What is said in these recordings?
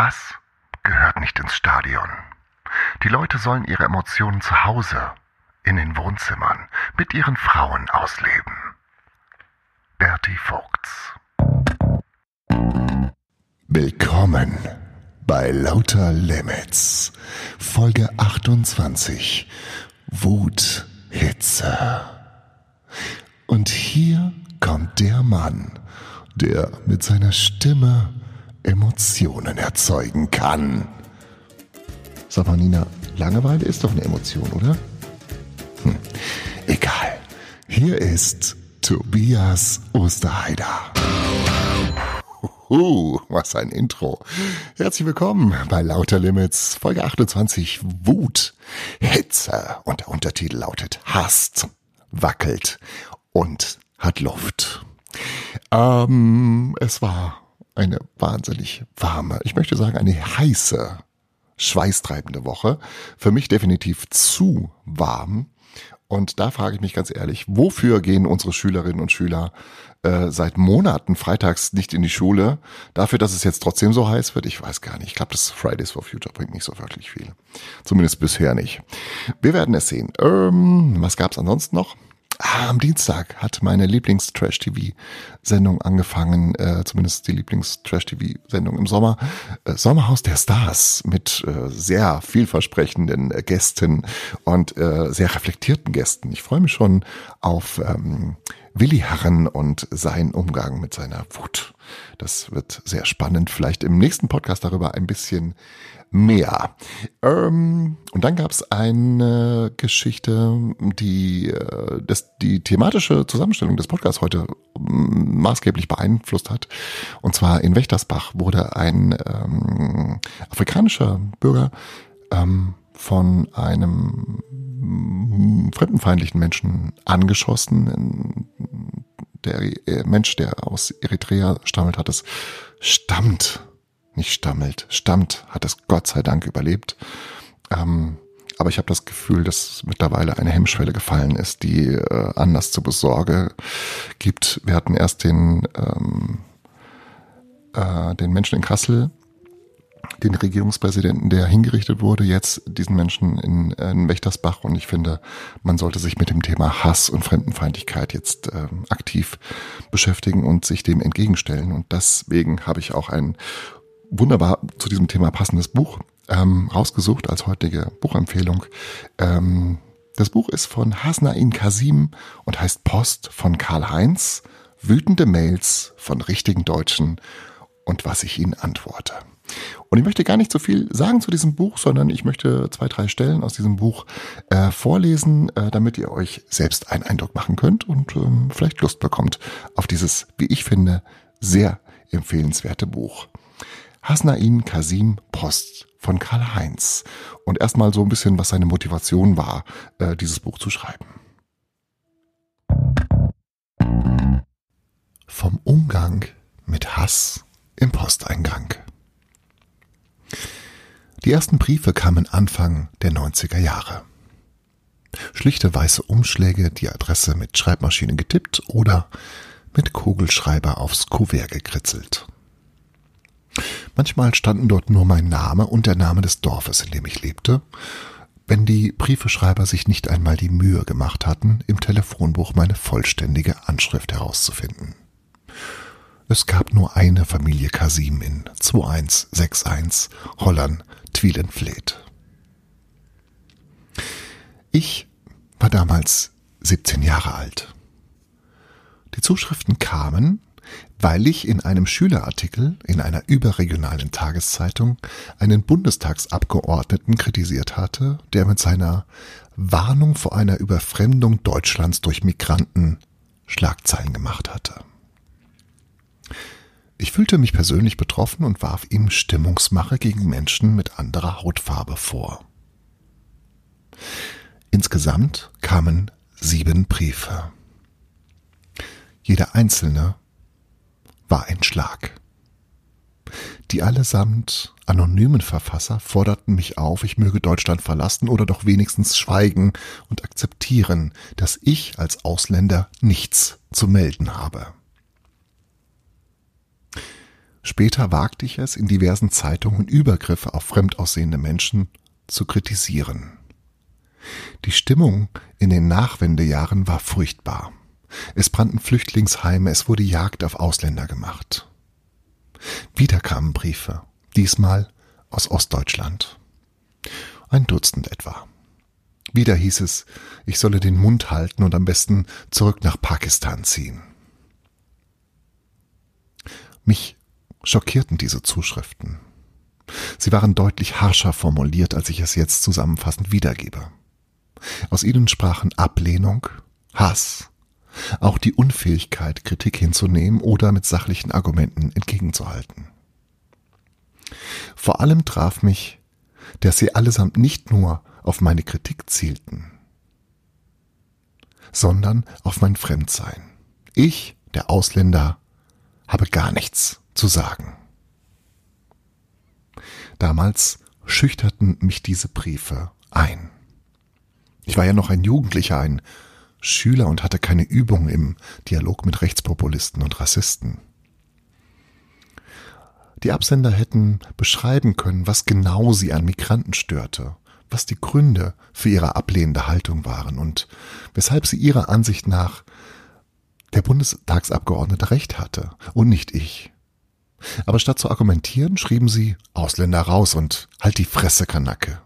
Hass gehört nicht ins Stadion. Die Leute sollen ihre Emotionen zu Hause, in den Wohnzimmern, mit ihren Frauen ausleben. Bertie Vogts. Willkommen bei Lauter Limits, Folge 28, Wut, Hitze. Und hier kommt der Mann, der mit seiner Stimme Emotionen erzeugen kann. Sag Langeweile ist doch eine Emotion, oder? Hm, egal. Hier ist Tobias Osterheider. Uh, was ein Intro. Herzlich willkommen bei Lauter Limits, Folge 28, Wut, Hitze und der Untertitel lautet Hasst, wackelt und hat Luft. Ähm, es war eine wahnsinnig warme, ich möchte sagen eine heiße, schweißtreibende Woche. Für mich definitiv zu warm. Und da frage ich mich ganz ehrlich, wofür gehen unsere Schülerinnen und Schüler äh, seit Monaten freitags nicht in die Schule? Dafür, dass es jetzt trotzdem so heiß wird? Ich weiß gar nicht. Ich glaube, das Fridays for Future bringt nicht so wirklich viel. Zumindest bisher nicht. Wir werden es sehen. Ähm, was gab's ansonsten noch? Ah, am Dienstag hat meine Lieblings-Trash-TV-Sendung angefangen, äh, zumindest die Lieblings-Trash-TV-Sendung im Sommer. Äh, Sommerhaus der Stars mit äh, sehr vielversprechenden äh, Gästen und äh, sehr reflektierten Gästen. Ich freue mich schon auf ähm, Willi Herren und seinen Umgang mit seiner Wut. Das wird sehr spannend. Vielleicht im nächsten Podcast darüber ein bisschen mehr. Ähm, und dann gab es eine Geschichte, die äh, das, die thematische Zusammenstellung des Podcasts heute ähm, maßgeblich beeinflusst hat. Und zwar in Wächtersbach wurde ein ähm, afrikanischer Bürger ähm, von einem fremdenfeindlichen Menschen angeschossen. Der äh, Mensch, der aus Eritrea stammelt, hat es stammt nicht stammelt, stammt, hat es Gott sei Dank überlebt. Ähm, aber ich habe das Gefühl, dass mittlerweile eine Hemmschwelle gefallen ist, die äh, Anlass zur Besorge gibt. Wir hatten erst den, ähm, äh, den Menschen in Kassel, den Regierungspräsidenten, der hingerichtet wurde, jetzt diesen Menschen in, in Wächtersbach. Und ich finde, man sollte sich mit dem Thema Hass und Fremdenfeindlichkeit jetzt äh, aktiv beschäftigen und sich dem entgegenstellen. Und deswegen habe ich auch ein wunderbar zu diesem Thema passendes Buch ähm, rausgesucht als heutige Buchempfehlung. Ähm, das Buch ist von Hasnain Kasim und heißt Post von Karl Heinz. Wütende Mails von richtigen Deutschen und was ich ihnen antworte. Und ich möchte gar nicht so viel sagen zu diesem Buch, sondern ich möchte zwei, drei Stellen aus diesem Buch äh, vorlesen, äh, damit ihr euch selbst einen Eindruck machen könnt und ähm, vielleicht Lust bekommt auf dieses, wie ich finde, sehr empfehlenswerte Buch. Hasnain Kasim Post von Karl Heinz. Und erstmal so ein bisschen, was seine Motivation war, äh, dieses Buch zu schreiben. Vom Umgang mit Hass im Posteingang. Die ersten Briefe kamen Anfang der 90er Jahre. Schlichte weiße Umschläge, die Adresse mit Schreibmaschine getippt oder mit Kugelschreiber aufs Kuvert gekritzelt. Manchmal standen dort nur mein Name und der Name des Dorfes, in dem ich lebte, wenn die Briefeschreiber sich nicht einmal die Mühe gemacht hatten, im Telefonbuch meine vollständige Anschrift herauszufinden. Es gab nur eine Familie Kasim in 2161 Holland Twielenfleet. Ich war damals 17 Jahre alt. Die Zuschriften kamen, weil ich in einem Schülerartikel in einer überregionalen Tageszeitung einen Bundestagsabgeordneten kritisiert hatte, der mit seiner Warnung vor einer Überfremdung Deutschlands durch Migranten Schlagzeilen gemacht hatte. Ich fühlte mich persönlich betroffen und warf ihm Stimmungsmache gegen Menschen mit anderer Hautfarbe vor. Insgesamt kamen sieben Briefe. Jeder einzelne war ein Schlag. Die allesamt anonymen Verfasser forderten mich auf, ich möge Deutschland verlassen oder doch wenigstens schweigen und akzeptieren, dass ich als Ausländer nichts zu melden habe. Später wagte ich es, in diversen Zeitungen Übergriffe auf fremd aussehende Menschen zu kritisieren. Die Stimmung in den Nachwendejahren war furchtbar. Es brannten Flüchtlingsheime, es wurde Jagd auf Ausländer gemacht. Wieder kamen Briefe, diesmal aus Ostdeutschland. Ein Dutzend etwa. Wieder hieß es, ich solle den Mund halten und am besten zurück nach Pakistan ziehen. Mich schockierten diese Zuschriften. Sie waren deutlich harscher formuliert, als ich es jetzt zusammenfassend wiedergebe. Aus ihnen sprachen Ablehnung, Hass, auch die Unfähigkeit, Kritik hinzunehmen oder mit sachlichen Argumenten entgegenzuhalten. Vor allem traf mich, dass sie allesamt nicht nur auf meine Kritik zielten, sondern auf mein Fremdsein. Ich, der Ausländer, habe gar nichts zu sagen. Damals schüchterten mich diese Briefe ein. Ich war ja noch ein Jugendlicher, ein Schüler und hatte keine Übung im Dialog mit Rechtspopulisten und Rassisten. Die Absender hätten beschreiben können, was genau sie an Migranten störte, was die Gründe für ihre ablehnende Haltung waren und weshalb sie ihrer Ansicht nach der Bundestagsabgeordnete recht hatte und nicht ich. Aber statt zu argumentieren, schrieben sie Ausländer raus und halt die Fresse, Kanacke.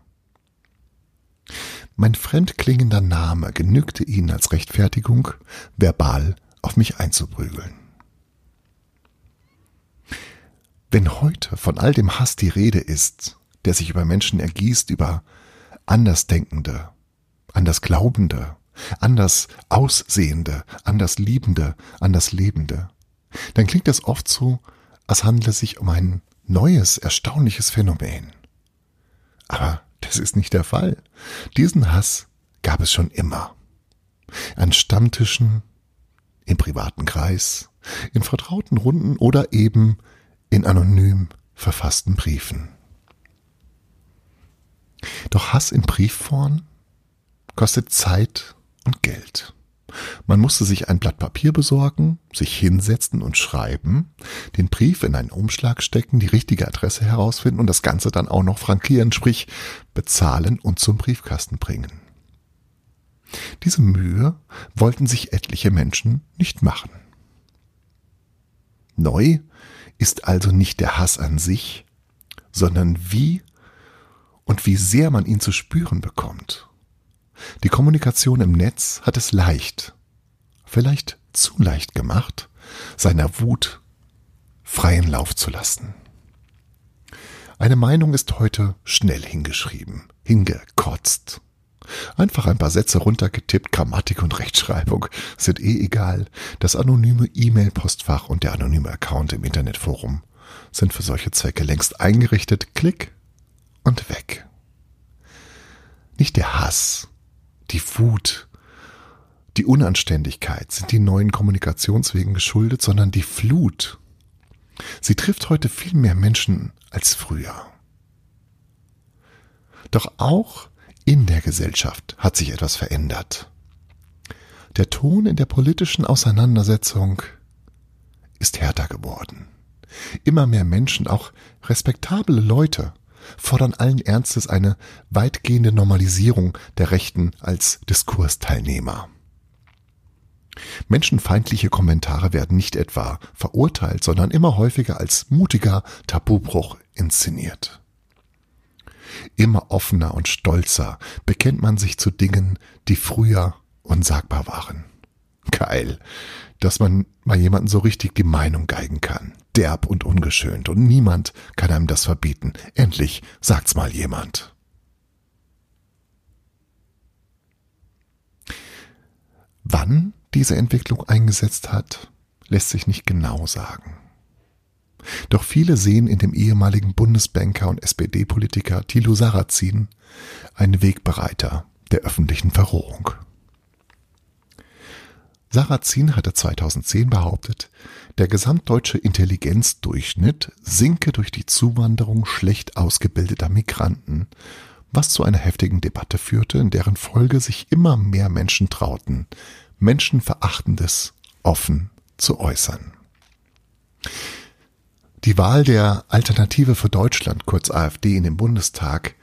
Mein fremdklingender Name genügte ihnen als Rechtfertigung, verbal auf mich einzuprügeln. Wenn heute von all dem Hass die Rede ist, der sich über Menschen ergießt, über Andersdenkende, Andersglaubende, anders Aussehende, anders Liebende, anders Lebende, dann klingt das oft so, als handle es sich um ein neues, erstaunliches Phänomen. Aber das ist nicht der Fall. Diesen Hass gab es schon immer. An Stammtischen, im privaten Kreis, in vertrauten Runden oder eben in anonym verfassten Briefen. Doch Hass in Briefform kostet Zeit und Geld. Man musste sich ein Blatt Papier besorgen, sich hinsetzen und schreiben, den Brief in einen Umschlag stecken, die richtige Adresse herausfinden und das Ganze dann auch noch frankieren, sprich bezahlen und zum Briefkasten bringen. Diese Mühe wollten sich etliche Menschen nicht machen. Neu ist also nicht der Hass an sich, sondern wie und wie sehr man ihn zu spüren bekommt. Die Kommunikation im Netz hat es leicht, vielleicht zu leicht gemacht, seiner Wut freien Lauf zu lassen. Eine Meinung ist heute schnell hingeschrieben, hingekotzt. Einfach ein paar Sätze runtergetippt, Grammatik und Rechtschreibung sind eh egal. Das anonyme E-Mail-Postfach und der anonyme Account im Internetforum sind für solche Zwecke längst eingerichtet. Klick und weg. Nicht der Hass, die Wut, die Unanständigkeit sind die neuen Kommunikationswegen geschuldet, sondern die Flut. Sie trifft heute viel mehr Menschen als früher. Doch auch in der Gesellschaft hat sich etwas verändert. Der Ton in der politischen Auseinandersetzung ist härter geworden. Immer mehr Menschen, auch respektable Leute, fordern allen Ernstes eine weitgehende Normalisierung der Rechten als Diskursteilnehmer. Menschenfeindliche Kommentare werden nicht etwa verurteilt, sondern immer häufiger als mutiger Tabubruch inszeniert. Immer offener und stolzer bekennt man sich zu Dingen, die früher unsagbar waren. Geil, dass man mal jemanden so richtig die Meinung geigen kann. Derb und ungeschönt und niemand kann einem das verbieten. Endlich sagt's mal jemand. Wann diese Entwicklung eingesetzt hat, lässt sich nicht genau sagen. Doch viele sehen in dem ehemaligen Bundesbanker und SPD-Politiker Thilo Sarrazin einen Wegbereiter der öffentlichen Verrohung. Sarrazin hatte 2010 behauptet, der gesamtdeutsche Intelligenzdurchschnitt sinke durch die Zuwanderung schlecht ausgebildeter Migranten, was zu einer heftigen Debatte führte, in deren Folge sich immer mehr Menschen trauten, Menschenverachtendes offen zu äußern. Die Wahl der Alternative für Deutschland, kurz AfD, in den Bundestag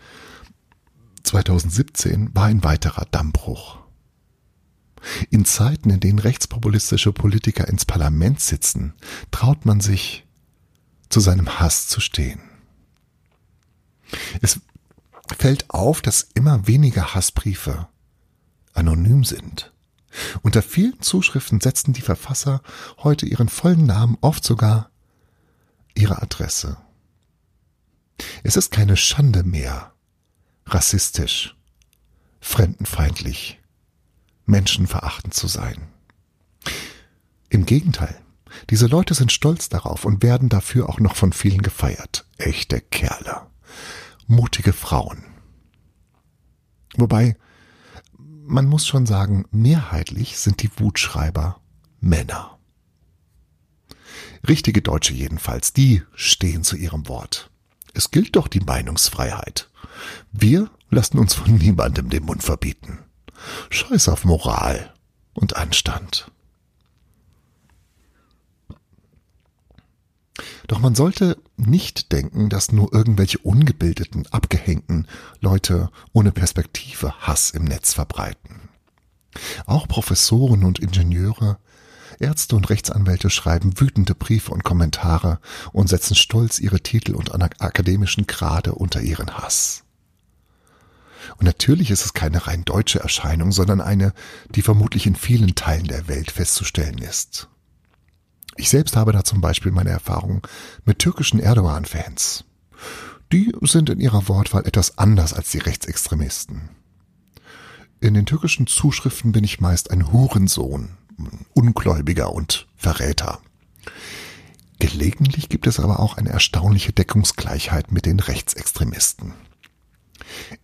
2017 war ein weiterer Dammbruch. In Zeiten, in denen rechtspopulistische Politiker ins Parlament sitzen, traut man sich, zu seinem Hass zu stehen. Es fällt auf, dass immer weniger Hassbriefe anonym sind. Unter vielen Zuschriften setzen die Verfasser heute ihren vollen Namen, oft sogar ihre Adresse. Es ist keine Schande mehr, rassistisch, fremdenfeindlich, menschenverachtend zu sein. Im Gegenteil, diese Leute sind stolz darauf und werden dafür auch noch von vielen gefeiert. Echte Kerle. Mutige Frauen. Wobei, man muss schon sagen, mehrheitlich sind die Wutschreiber Männer. Richtige Deutsche jedenfalls, die stehen zu ihrem Wort. Es gilt doch die Meinungsfreiheit. Wir lassen uns von niemandem den Mund verbieten. Scheiß auf Moral und Anstand. Doch man sollte nicht denken, dass nur irgendwelche ungebildeten, abgehängten Leute ohne Perspektive Hass im Netz verbreiten. Auch Professoren und Ingenieure, Ärzte und Rechtsanwälte schreiben wütende Briefe und Kommentare und setzen stolz ihre Titel und akademischen Grade unter ihren Hass. Und natürlich ist es keine rein deutsche Erscheinung, sondern eine, die vermutlich in vielen Teilen der Welt festzustellen ist. Ich selbst habe da zum Beispiel meine Erfahrung mit türkischen Erdogan-Fans. Die sind in ihrer Wortwahl etwas anders als die Rechtsextremisten. In den türkischen Zuschriften bin ich meist ein Hurensohn, Ungläubiger und Verräter. Gelegentlich gibt es aber auch eine erstaunliche Deckungsgleichheit mit den Rechtsextremisten.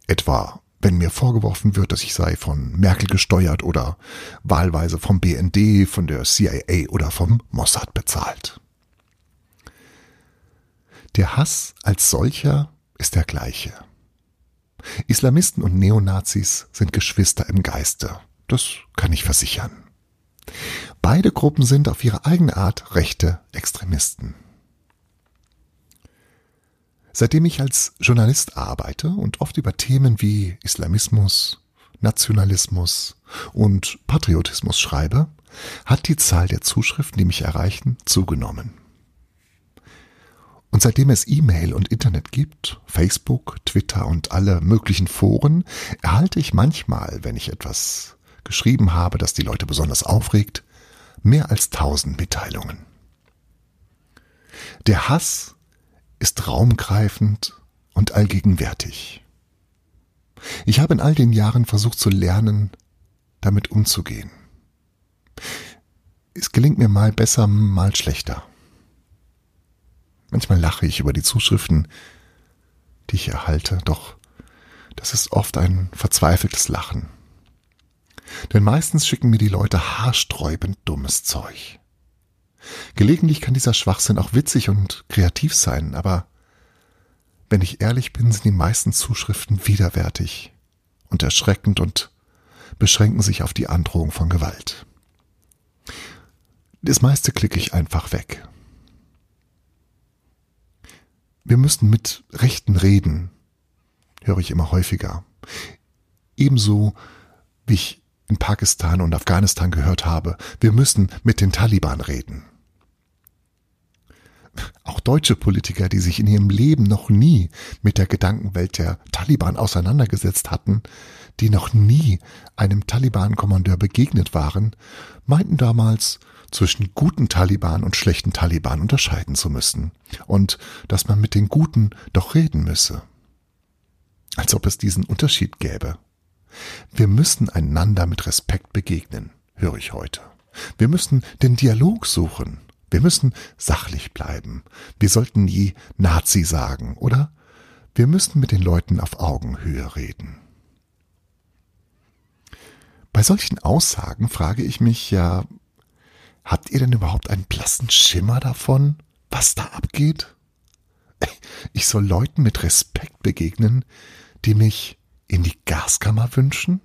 Etwa wenn mir vorgeworfen wird, dass ich sei von Merkel gesteuert oder wahlweise vom BND, von der CIA oder vom Mossad bezahlt. Der Hass als solcher ist der gleiche. Islamisten und Neonazis sind Geschwister im Geiste, das kann ich versichern. Beide Gruppen sind auf ihre eigene Art rechte Extremisten. Seitdem ich als Journalist arbeite und oft über Themen wie Islamismus, Nationalismus und Patriotismus schreibe, hat die Zahl der Zuschriften, die mich erreichen, zugenommen. Und seitdem es E-Mail und Internet gibt, Facebook, Twitter und alle möglichen Foren, erhalte ich manchmal, wenn ich etwas geschrieben habe, das die Leute besonders aufregt, mehr als tausend Mitteilungen. Der Hass ist raumgreifend und allgegenwärtig. Ich habe in all den Jahren versucht zu lernen, damit umzugehen. Es gelingt mir mal besser, mal schlechter. Manchmal lache ich über die Zuschriften, die ich erhalte, doch das ist oft ein verzweifeltes Lachen. Denn meistens schicken mir die Leute haarsträubend dummes Zeug. Gelegentlich kann dieser Schwachsinn auch witzig und kreativ sein, aber wenn ich ehrlich bin, sind die meisten Zuschriften widerwärtig und erschreckend und beschränken sich auf die Androhung von Gewalt. Das meiste klicke ich einfach weg. Wir müssen mit Rechten reden, höre ich immer häufiger. Ebenso wie ich in Pakistan und Afghanistan gehört habe, wir müssen mit den Taliban reden. Auch deutsche Politiker, die sich in ihrem Leben noch nie mit der Gedankenwelt der Taliban auseinandergesetzt hatten, die noch nie einem Taliban-Kommandeur begegnet waren, meinten damals, zwischen guten Taliban und schlechten Taliban unterscheiden zu müssen und dass man mit den Guten doch reden müsse. Als ob es diesen Unterschied gäbe. Wir müssen einander mit Respekt begegnen, höre ich heute. Wir müssen den Dialog suchen. Wir müssen sachlich bleiben. Wir sollten nie Nazi sagen, oder? Wir müssen mit den Leuten auf Augenhöhe reden. Bei solchen Aussagen frage ich mich ja, habt ihr denn überhaupt einen blassen Schimmer davon, was da abgeht? Ich soll Leuten mit Respekt begegnen, die mich in die Gaskammer wünschen?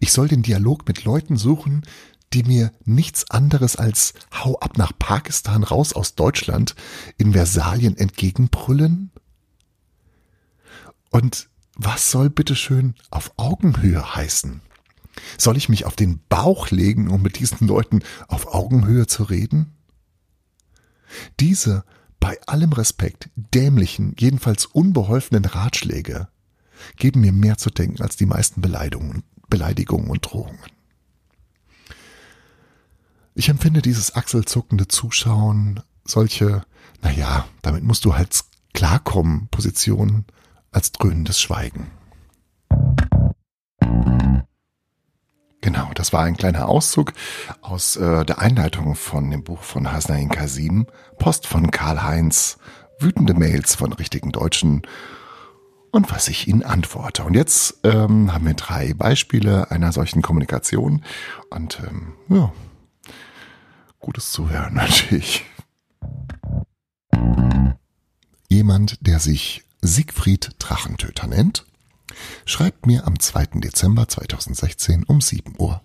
Ich soll den Dialog mit Leuten suchen, die mir nichts anderes als Hau ab nach Pakistan raus aus Deutschland in Versalien entgegenbrüllen? Und was soll bitteschön auf Augenhöhe heißen? Soll ich mich auf den Bauch legen, um mit diesen Leuten auf Augenhöhe zu reden? Diese, bei allem Respekt, dämlichen, jedenfalls unbeholfenen Ratschläge geben mir mehr zu denken als die meisten Beleidigungen, Beleidigungen und Drohungen. Ich empfinde dieses achselzuckende Zuschauen, solche, naja, damit musst du halt klarkommen, Positionen als dröhnendes Schweigen. Genau, das war ein kleiner Auszug aus äh, der Einleitung von dem Buch von Hasnain Kasim, Post von Karl-Heinz, wütende Mails von richtigen Deutschen und was ich ihnen antworte. Und jetzt ähm, haben wir drei Beispiele einer solchen Kommunikation und ähm, ja, gutes Zuhören natürlich. Jemand, der sich Siegfried Drachentöter nennt, schreibt mir am 2. Dezember 2016 um 7.45 Uhr.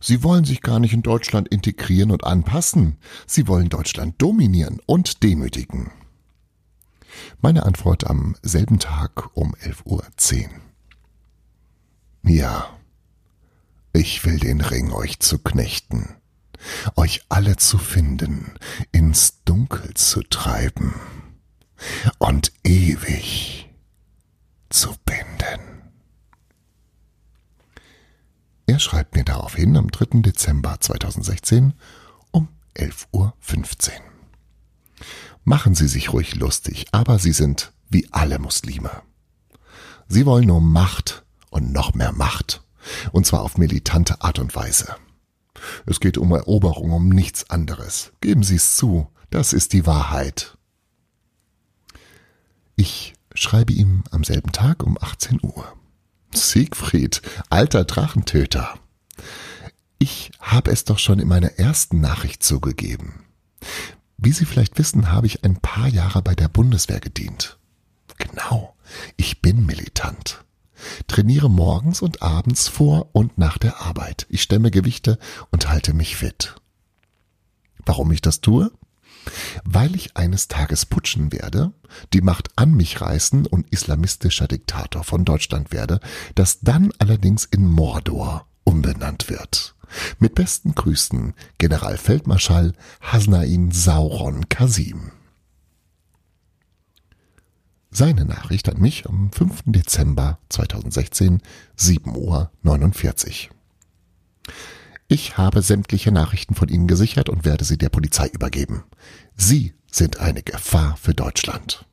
Sie wollen sich gar nicht in Deutschland integrieren und anpassen. Sie wollen Deutschland dominieren und demütigen. Meine Antwort am selben Tag um 11.10 Uhr. Ja, ich will den Ring euch zu knechten, euch alle zu finden, ins Dunkel zu treiben und ewig zu binden. Er schreibt mir daraufhin am 3. Dezember 2016 um 11.15 Uhr. Machen Sie sich ruhig lustig, aber Sie sind wie alle Muslime. Sie wollen nur Macht und noch mehr Macht, und zwar auf militante Art und Weise. Es geht um Eroberung, um nichts anderes. Geben Sie es zu, das ist die Wahrheit. Ich schreibe ihm am selben Tag um 18 Uhr. Siegfried, alter Drachentöter. Ich habe es doch schon in meiner ersten Nachricht zugegeben. Wie Sie vielleicht wissen, habe ich ein paar Jahre bei der Bundeswehr gedient. Genau, ich bin militant. Trainiere morgens und abends vor und nach der Arbeit. Ich stemme Gewichte und halte mich fit. Warum ich das tue? Weil ich eines Tages putschen werde, die Macht an mich reißen und islamistischer Diktator von Deutschland werde, das dann allerdings in Mordor umbenannt wird. Mit besten Grüßen, Generalfeldmarschall Hasnain Sauron Kasim. Seine Nachricht an mich am 5. Dezember 2016, 7.49 Uhr. Ich habe sämtliche Nachrichten von Ihnen gesichert und werde sie der Polizei übergeben. Sie sind eine Gefahr für Deutschland.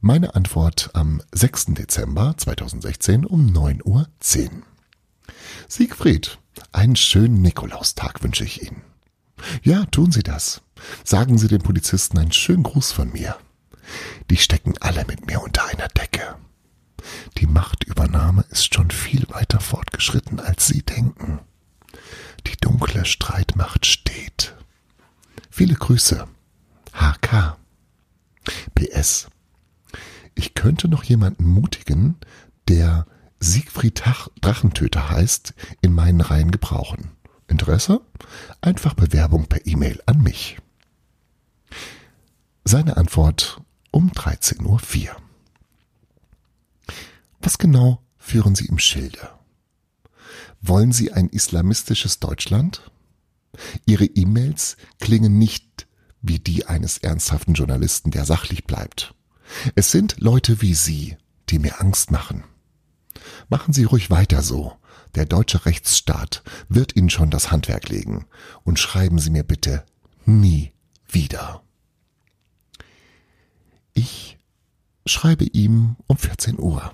Meine Antwort am 6. Dezember 2016 um 9.10 Uhr. Siegfried, einen schönen Nikolaustag wünsche ich Ihnen. Ja, tun Sie das. Sagen Sie den Polizisten einen schönen Gruß von mir. Die stecken alle mit mir unter einer Decke. Die Machtübernahme ist schon viel weiter fortgeschritten, als Sie denken. Die dunkle Streitmacht steht. Viele Grüße. HK. PS. Ich könnte noch jemanden mutigen, der Siegfried Drachentöter heißt, in meinen Reihen gebrauchen. Interesse? Einfach Bewerbung per E-Mail an mich. Seine Antwort um 13.04 Uhr. Was genau führen Sie im Schilde? Wollen Sie ein islamistisches Deutschland? Ihre E-Mails klingen nicht wie die eines ernsthaften Journalisten, der sachlich bleibt. Es sind Leute wie Sie, die mir Angst machen. Machen Sie ruhig weiter so. Der deutsche Rechtsstaat wird Ihnen schon das Handwerk legen. Und schreiben Sie mir bitte nie wieder. Ich schreibe ihm um 14 Uhr.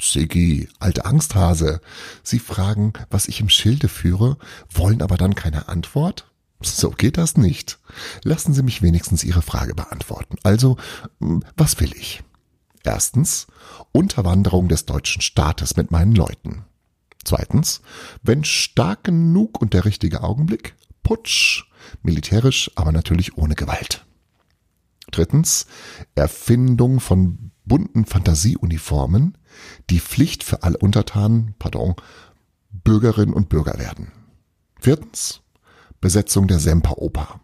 Siggi, alte Angsthase. Sie fragen, was ich im Schilde führe, wollen aber dann keine Antwort? So geht das nicht. Lassen Sie mich wenigstens Ihre Frage beantworten. Also, hm, was will ich? Erstens, Unterwanderung des deutschen Staates mit meinen Leuten. Zweitens, wenn stark genug und der richtige Augenblick, Putsch, militärisch, aber natürlich ohne Gewalt. Drittens, Erfindung von bunten Fantasieuniformen, die Pflicht für alle Untertanen, pardon, Bürgerinnen und Bürger werden. Viertens, Besetzung der Semperoper.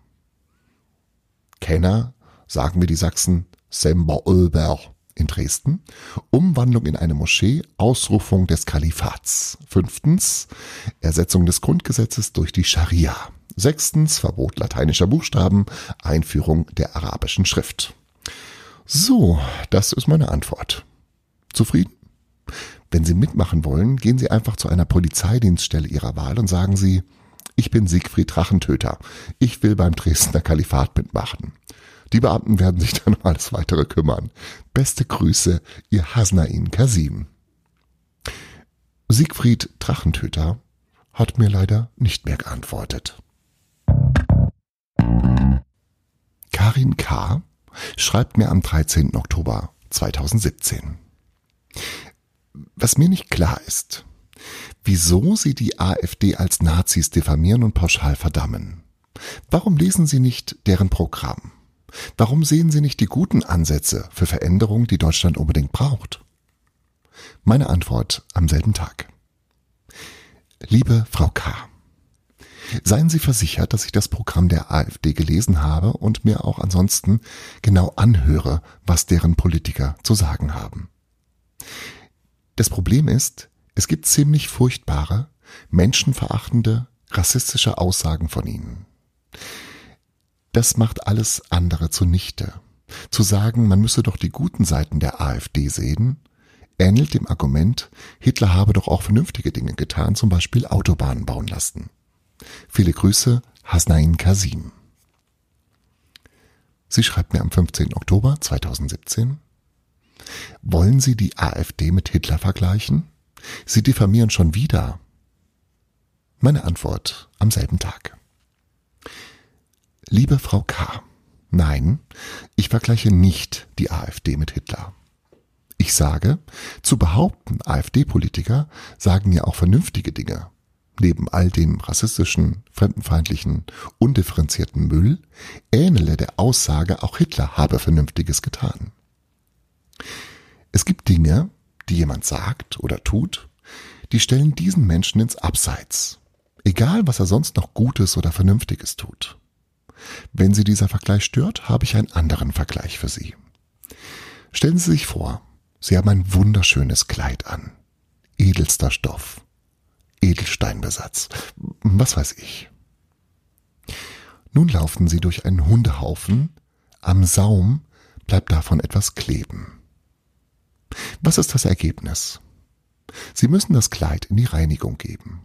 Kenner, sagen wir die Sachsen, Semperoper in Dresden. Umwandlung in eine Moschee, Ausrufung des Kalifats. Fünftens, Ersetzung des Grundgesetzes durch die Scharia. Sechstens, Verbot lateinischer Buchstaben, Einführung der arabischen Schrift. So, das ist meine Antwort. Zufrieden? Wenn Sie mitmachen wollen, gehen Sie einfach zu einer Polizeidienststelle Ihrer Wahl und sagen Sie, ich bin Siegfried Drachentöter. Ich will beim Dresdner Kalifat mitmachen. Die Beamten werden sich dann um alles weitere kümmern. Beste Grüße, Ihr Hasnain Kasim. Siegfried Drachentöter hat mir leider nicht mehr geantwortet. Karin K. schreibt mir am 13. Oktober 2017. Was mir nicht klar ist, wieso Sie die AfD als Nazis diffamieren und pauschal verdammen. Warum lesen Sie nicht deren Programm? Warum sehen Sie nicht die guten Ansätze für Veränderung, die Deutschland unbedingt braucht? Meine Antwort am selben Tag. Liebe Frau K. Seien Sie versichert, dass ich das Programm der AfD gelesen habe und mir auch ansonsten genau anhöre, was deren Politiker zu sagen haben. Das Problem ist, es gibt ziemlich furchtbare, menschenverachtende, rassistische Aussagen von ihnen. Das macht alles andere zunichte. Zu sagen, man müsse doch die guten Seiten der AfD sehen, ähnelt dem Argument, Hitler habe doch auch vernünftige Dinge getan, zum Beispiel Autobahnen bauen lassen. Viele Grüße, Hasnain Kasim. Sie schreibt mir am 15. Oktober 2017, wollen Sie die AfD mit Hitler vergleichen? Sie diffamieren schon wieder. Meine Antwort am selben Tag. Liebe Frau K., nein, ich vergleiche nicht die AfD mit Hitler. Ich sage, zu behaupten, AfD-Politiker sagen ja auch vernünftige Dinge. Neben all dem rassistischen, fremdenfeindlichen, undifferenzierten Müll ähnele der Aussage, auch Hitler habe Vernünftiges getan. Es gibt Dinge, die jemand sagt oder tut, die stellen diesen Menschen ins Abseits. Egal, was er sonst noch Gutes oder Vernünftiges tut. Wenn Sie dieser Vergleich stört, habe ich einen anderen Vergleich für Sie. Stellen Sie sich vor, Sie haben ein wunderschönes Kleid an. Edelster Stoff. Edelsteinbesatz. Was weiß ich. Nun laufen Sie durch einen Hundehaufen. Am Saum bleibt davon etwas kleben. Was ist das Ergebnis? Sie müssen das Kleid in die Reinigung geben.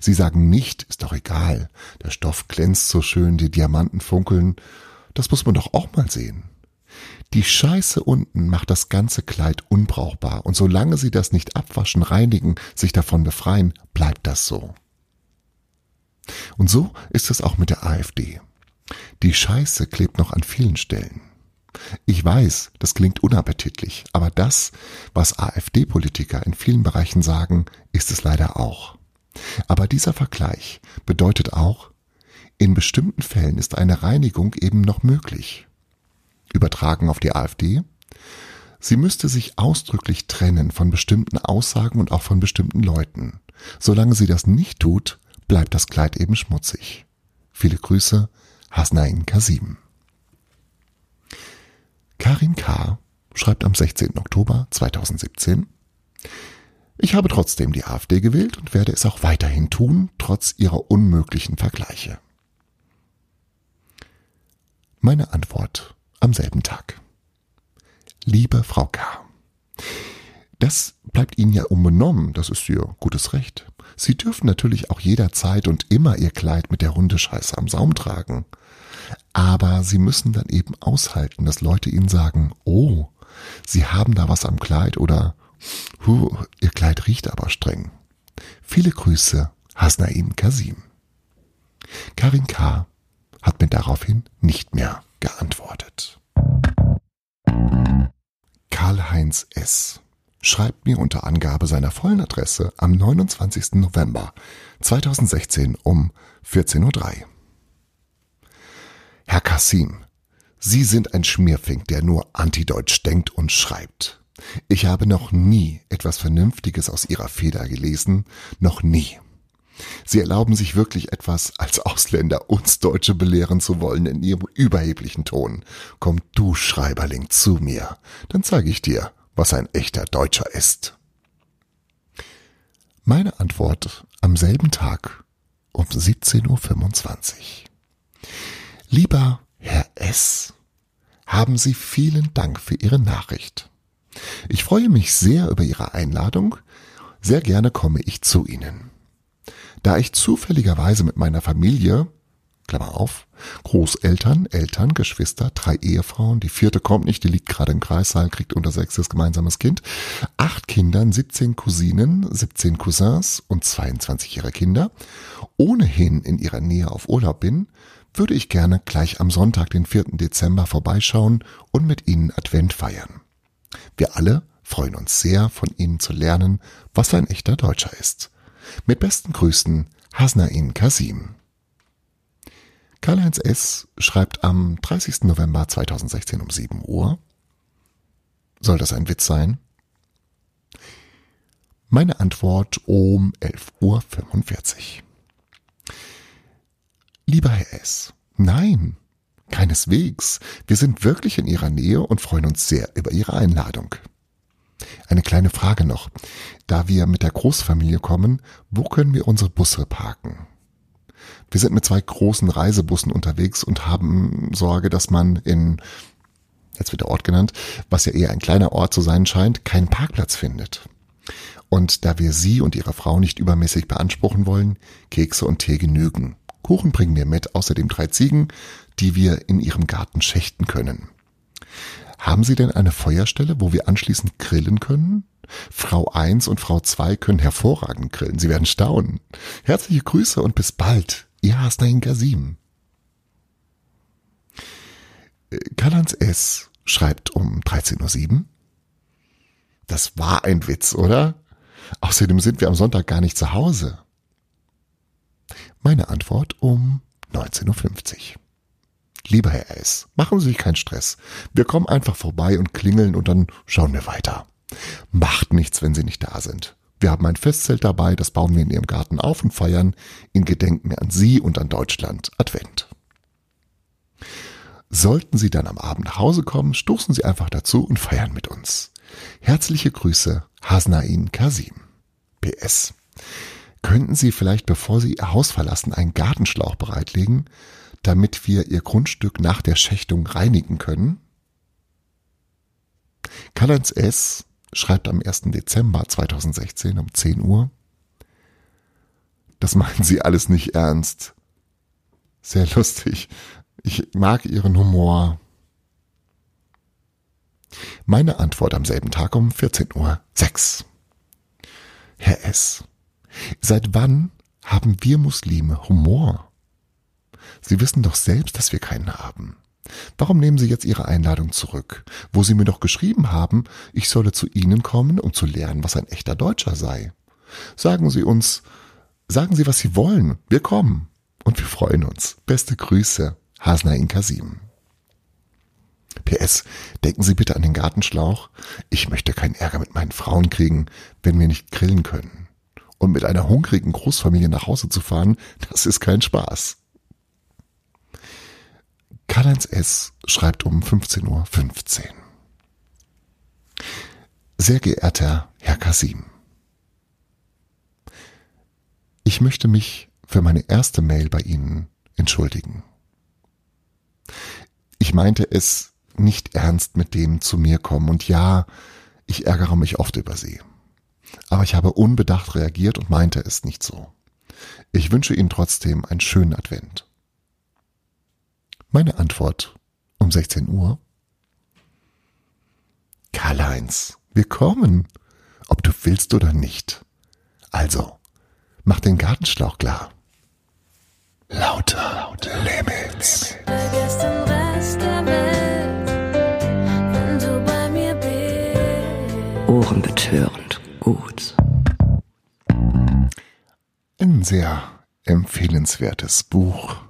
Sie sagen nicht, ist doch egal, der Stoff glänzt so schön, die Diamanten funkeln, das muss man doch auch mal sehen. Die Scheiße unten macht das ganze Kleid unbrauchbar und solange Sie das nicht abwaschen, reinigen, sich davon befreien, bleibt das so. Und so ist es auch mit der AfD. Die Scheiße klebt noch an vielen Stellen. Ich weiß, das klingt unappetitlich, aber das, was AfD-Politiker in vielen Bereichen sagen, ist es leider auch. Aber dieser Vergleich bedeutet auch, in bestimmten Fällen ist eine Reinigung eben noch möglich. Übertragen auf die AfD, sie müsste sich ausdrücklich trennen von bestimmten Aussagen und auch von bestimmten Leuten. Solange sie das nicht tut, bleibt das Kleid eben schmutzig. Viele Grüße, Hasnain Kasim. Karin K. schreibt am 16. Oktober 2017, ich habe trotzdem die AfD gewählt und werde es auch weiterhin tun, trotz ihrer unmöglichen Vergleiche. Meine Antwort am selben Tag. Liebe Frau K. Das bleibt Ihnen ja unbenommen, das ist Ihr gutes Recht. Sie dürfen natürlich auch jederzeit und immer Ihr Kleid mit der Hundescheiße am Saum tragen. Aber sie müssen dann eben aushalten, dass Leute ihnen sagen, oh, sie haben da was am Kleid oder huh, ihr Kleid riecht aber streng. Viele Grüße, Hasnain Kasim. Karin K. hat mir daraufhin nicht mehr geantwortet. Karl-Heinz S. schreibt mir unter Angabe seiner vollen Adresse am 29. November 2016 um 14.03 Uhr. Herr Kassim, Sie sind ein Schmierfink, der nur antideutsch denkt und schreibt. Ich habe noch nie etwas Vernünftiges aus Ihrer Feder gelesen, noch nie. Sie erlauben sich wirklich etwas, als Ausländer uns Deutsche belehren zu wollen in ihrem überheblichen Ton. Komm du, Schreiberling, zu mir, dann zeige ich dir, was ein echter Deutscher ist. Meine Antwort am selben Tag um 17.25 Uhr. Lieber Herr S., haben Sie vielen Dank für Ihre Nachricht. Ich freue mich sehr über Ihre Einladung. Sehr gerne komme ich zu Ihnen. Da ich zufälligerweise mit meiner Familie, Klammer auf, Großeltern, Eltern, Geschwister, drei Ehefrauen, die vierte kommt nicht, die liegt gerade im Kreissaal, kriegt unter sechstes gemeinsames Kind, acht Kindern, 17 Cousinen, 17 Cousins und 22 ihrer Kinder, ohnehin in ihrer Nähe auf Urlaub bin, würde ich gerne gleich am Sonntag, den 4. Dezember vorbeischauen und mit Ihnen Advent feiern. Wir alle freuen uns sehr, von Ihnen zu lernen, was ein echter Deutscher ist. Mit besten Grüßen, Hasnain Kasim. Karl-Heinz S. schreibt am 30. November 2016 um 7 Uhr. Soll das ein Witz sein? Meine Antwort um 11.45 Uhr. Lieber Herr S. Nein, keineswegs. Wir sind wirklich in Ihrer Nähe und freuen uns sehr über Ihre Einladung. Eine kleine Frage noch. Da wir mit der Großfamilie kommen, wo können wir unsere Busse parken? Wir sind mit zwei großen Reisebussen unterwegs und haben Sorge, dass man in, jetzt wird der Ort genannt, was ja eher ein kleiner Ort zu sein scheint, keinen Parkplatz findet. Und da wir Sie und Ihre Frau nicht übermäßig beanspruchen wollen, Kekse und Tee genügen. Kuchen bringen wir mit, außerdem drei Ziegen, die wir in Ihrem Garten schächten können. Haben Sie denn eine Feuerstelle, wo wir anschließend grillen können? Frau 1 und Frau 2 können hervorragend grillen. Sie werden staunen. Herzliche Grüße und bis bald. Ihr Hasnain Gasim. Äh, Kalans S. schreibt um 13.07 Uhr. Das war ein Witz, oder? Außerdem sind wir am Sonntag gar nicht zu Hause. Meine Antwort um 19.50 Uhr. Lieber Herr S., machen Sie sich keinen Stress. Wir kommen einfach vorbei und klingeln und dann schauen wir weiter. Macht nichts, wenn Sie nicht da sind. Wir haben ein Festzelt dabei, das bauen wir in Ihrem Garten auf und feiern in Gedenken an Sie und an Deutschland Advent. Sollten Sie dann am Abend nach Hause kommen, stoßen Sie einfach dazu und feiern mit uns. Herzliche Grüße, Hasnain Kasim. PS. Könnten Sie vielleicht, bevor Sie Ihr Haus verlassen, einen Gartenschlauch bereitlegen, damit wir Ihr Grundstück nach der Schächtung reinigen können? Karl-Heinz S. schreibt am 1. Dezember 2016 um 10 Uhr, das meinen Sie alles nicht ernst. Sehr lustig. Ich mag Ihren Humor. Meine Antwort am selben Tag um 14 Uhr 6. Herr S. Seit wann haben wir Muslime Humor? Sie wissen doch selbst, dass wir keinen haben. Warum nehmen Sie jetzt Ihre Einladung zurück, wo Sie mir doch geschrieben haben, ich solle zu Ihnen kommen, um zu lernen, was ein echter Deutscher sei? Sagen Sie uns, sagen Sie, was Sie wollen. Wir kommen. Und wir freuen uns. Beste Grüße, Hasnain Kasim. PS, denken Sie bitte an den Gartenschlauch. Ich möchte keinen Ärger mit meinen Frauen kriegen, wenn wir nicht grillen können. Und mit einer hungrigen Großfamilie nach Hause zu fahren, das ist kein Spaß. Karl-Heinz S. schreibt um 15.15 Uhr. 15. Sehr geehrter Herr Kasim, ich möchte mich für meine erste Mail bei Ihnen entschuldigen. Ich meinte es nicht ernst mit dem zu mir kommen und ja, ich ärgere mich oft über Sie. Aber ich habe unbedacht reagiert und meinte es nicht so. Ich wünsche Ihnen trotzdem einen schönen Advent. Meine Antwort um 16 Uhr. Karl-Heinz, wir kommen, ob du willst oder nicht. Also, mach den Gartenschlauch klar. Lauter, lauter Limits. Vergiss den Rest der Welt, wenn du bei mir bist. Ohrenbetörend gut. Ein sehr empfehlenswertes Buch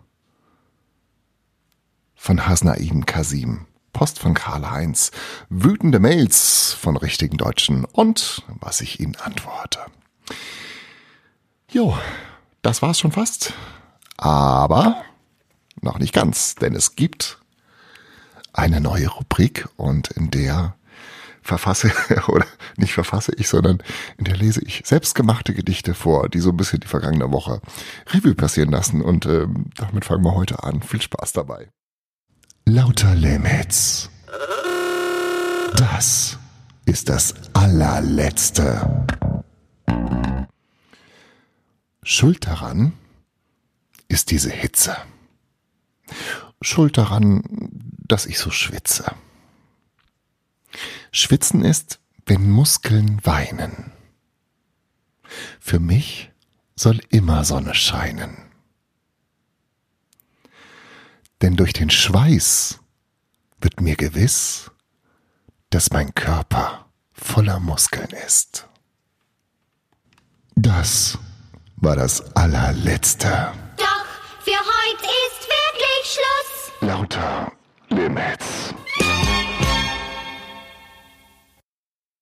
von Hasnain Kasim. Post von Karl-Heinz, wütende Mails von richtigen Deutschen und was ich ihnen antworte. Jo, das war's schon fast. Aber noch nicht ganz, denn es gibt eine neue Rubrik und in der verfasse oder nicht verfasse ich, sondern in der lese ich selbstgemachte Gedichte vor, die so ein bisschen die vergangene Woche Revue passieren lassen und ähm, damit fangen wir heute an. Viel Spaß dabei. Lauter Limits. Das ist das allerletzte. Schuld daran ist diese Hitze. Schuld daran, dass ich so schwitze. Schwitzen ist, wenn Muskeln weinen. Für mich soll immer Sonne scheinen. Denn durch den Schweiß wird mir gewiss, dass mein Körper voller Muskeln ist. Das war das allerletzte. Doch für heute ist wirklich Schluss. Lauter Limits.